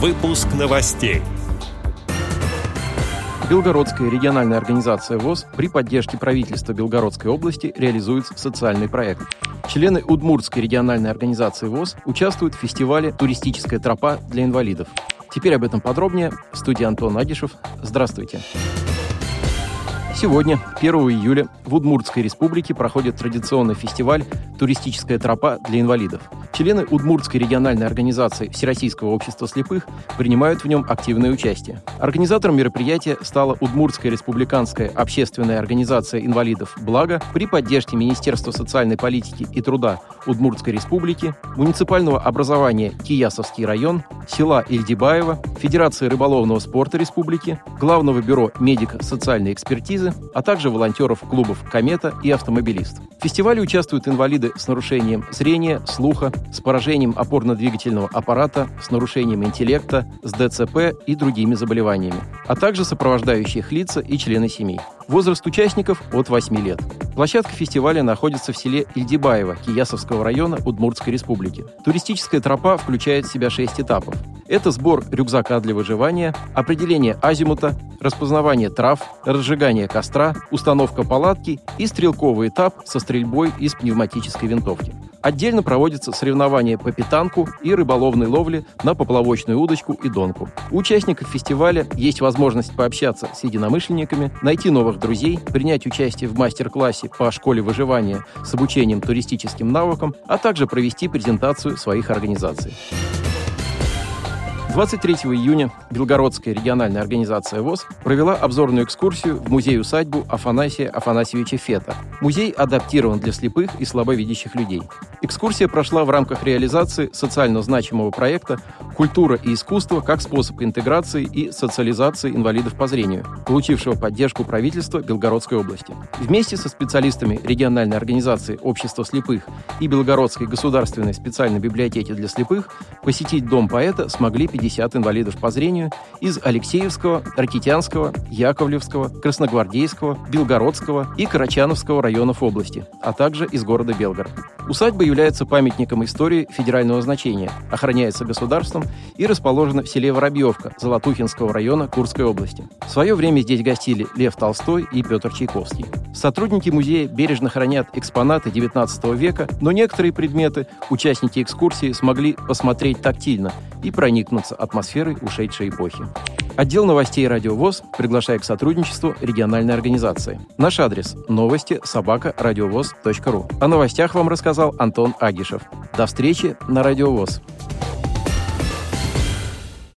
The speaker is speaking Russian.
Выпуск новостей. Белгородская региональная организация ВОЗ при поддержке правительства Белгородской области реализует социальный проект. Члены Удмуртской региональной организации ВОЗ участвуют в фестивале «Туристическая тропа для инвалидов». Теперь об этом подробнее. В студии Антон Агишев. Здравствуйте. Сегодня, 1 июля, в Удмуртской республике проходит традиционный фестиваль «Туристическая тропа для инвалидов». Члены Удмуртской региональной организации Всероссийского общества слепых принимают в нем активное участие. Организатором мероприятия стала Удмуртская республиканская общественная организация инвалидов «Благо» при поддержке Министерства социальной политики и труда Удмуртской республики, муниципального образования Киясовский район, села Ильдибаева, Федерации рыболовного спорта республики, Главного бюро медико-социальной экспертизы, а также волонтеров клубов «Комета» и «Автомобилист». В фестивале участвуют инвалиды с нарушением зрения, слуха, с поражением опорно-двигательного аппарата, с нарушением интеллекта, с ДЦП и другими заболеваниями, а также сопровождающие их лица и члены семей. Возраст участников от 8 лет. Площадка фестиваля находится в селе Ильдибаево Киясовского района Удмуртской республики. Туристическая тропа включает в себя 6 этапов. Это сбор рюкзака для выживания, определение азимута, распознавание трав, разжигание костра, установка палатки и стрелковый этап со стрельбой из пневматической винтовки. Отдельно проводятся соревнования по питанку и рыболовной ловле на поплавочную удочку и донку. У участников фестиваля есть возможность пообщаться с единомышленниками, найти новых друзей, принять участие в мастер-классе по школе выживания с обучением туристическим навыкам, а также провести презентацию своих организаций. 23 июня Белгородская региональная организация ВОЗ провела обзорную экскурсию в музей-усадьбу Афанасия Афанасьевича Фета. Музей адаптирован для слепых и слабовидящих людей. Экскурсия прошла в рамках реализации социально значимого проекта «Культура и искусство как способ интеграции и социализации инвалидов по зрению», получившего поддержку правительства Белгородской области. Вместе со специалистами региональной организации Общества слепых и Белгородской государственной специальной библиотеки для слепых посетить Дом поэта смогли 50 инвалидов по зрению из Алексеевского, Ракитянского, Яковлевского, Красногвардейского, Белгородского и Карачановского районов области, а также из города Белгород. Усадьба является памятником истории федерального значения, охраняется государством и расположена в селе Воробьевка Золотухинского района Курской области. В свое время здесь гостили Лев Толстой и Петр Чайковский. Сотрудники музея бережно хранят экспонаты XIX века, но некоторые предметы участники экскурсии смогли посмотреть тактильно и проникнуться атмосферой ушедшей эпохи. Отдел новостей «Радио ВОЗ» приглашает к сотрудничеству региональной организации. Наш адрес – новости собака радиовоз.ру. О новостях вам рассказал Антон Агишев. До встречи на «Радио ВОЗ».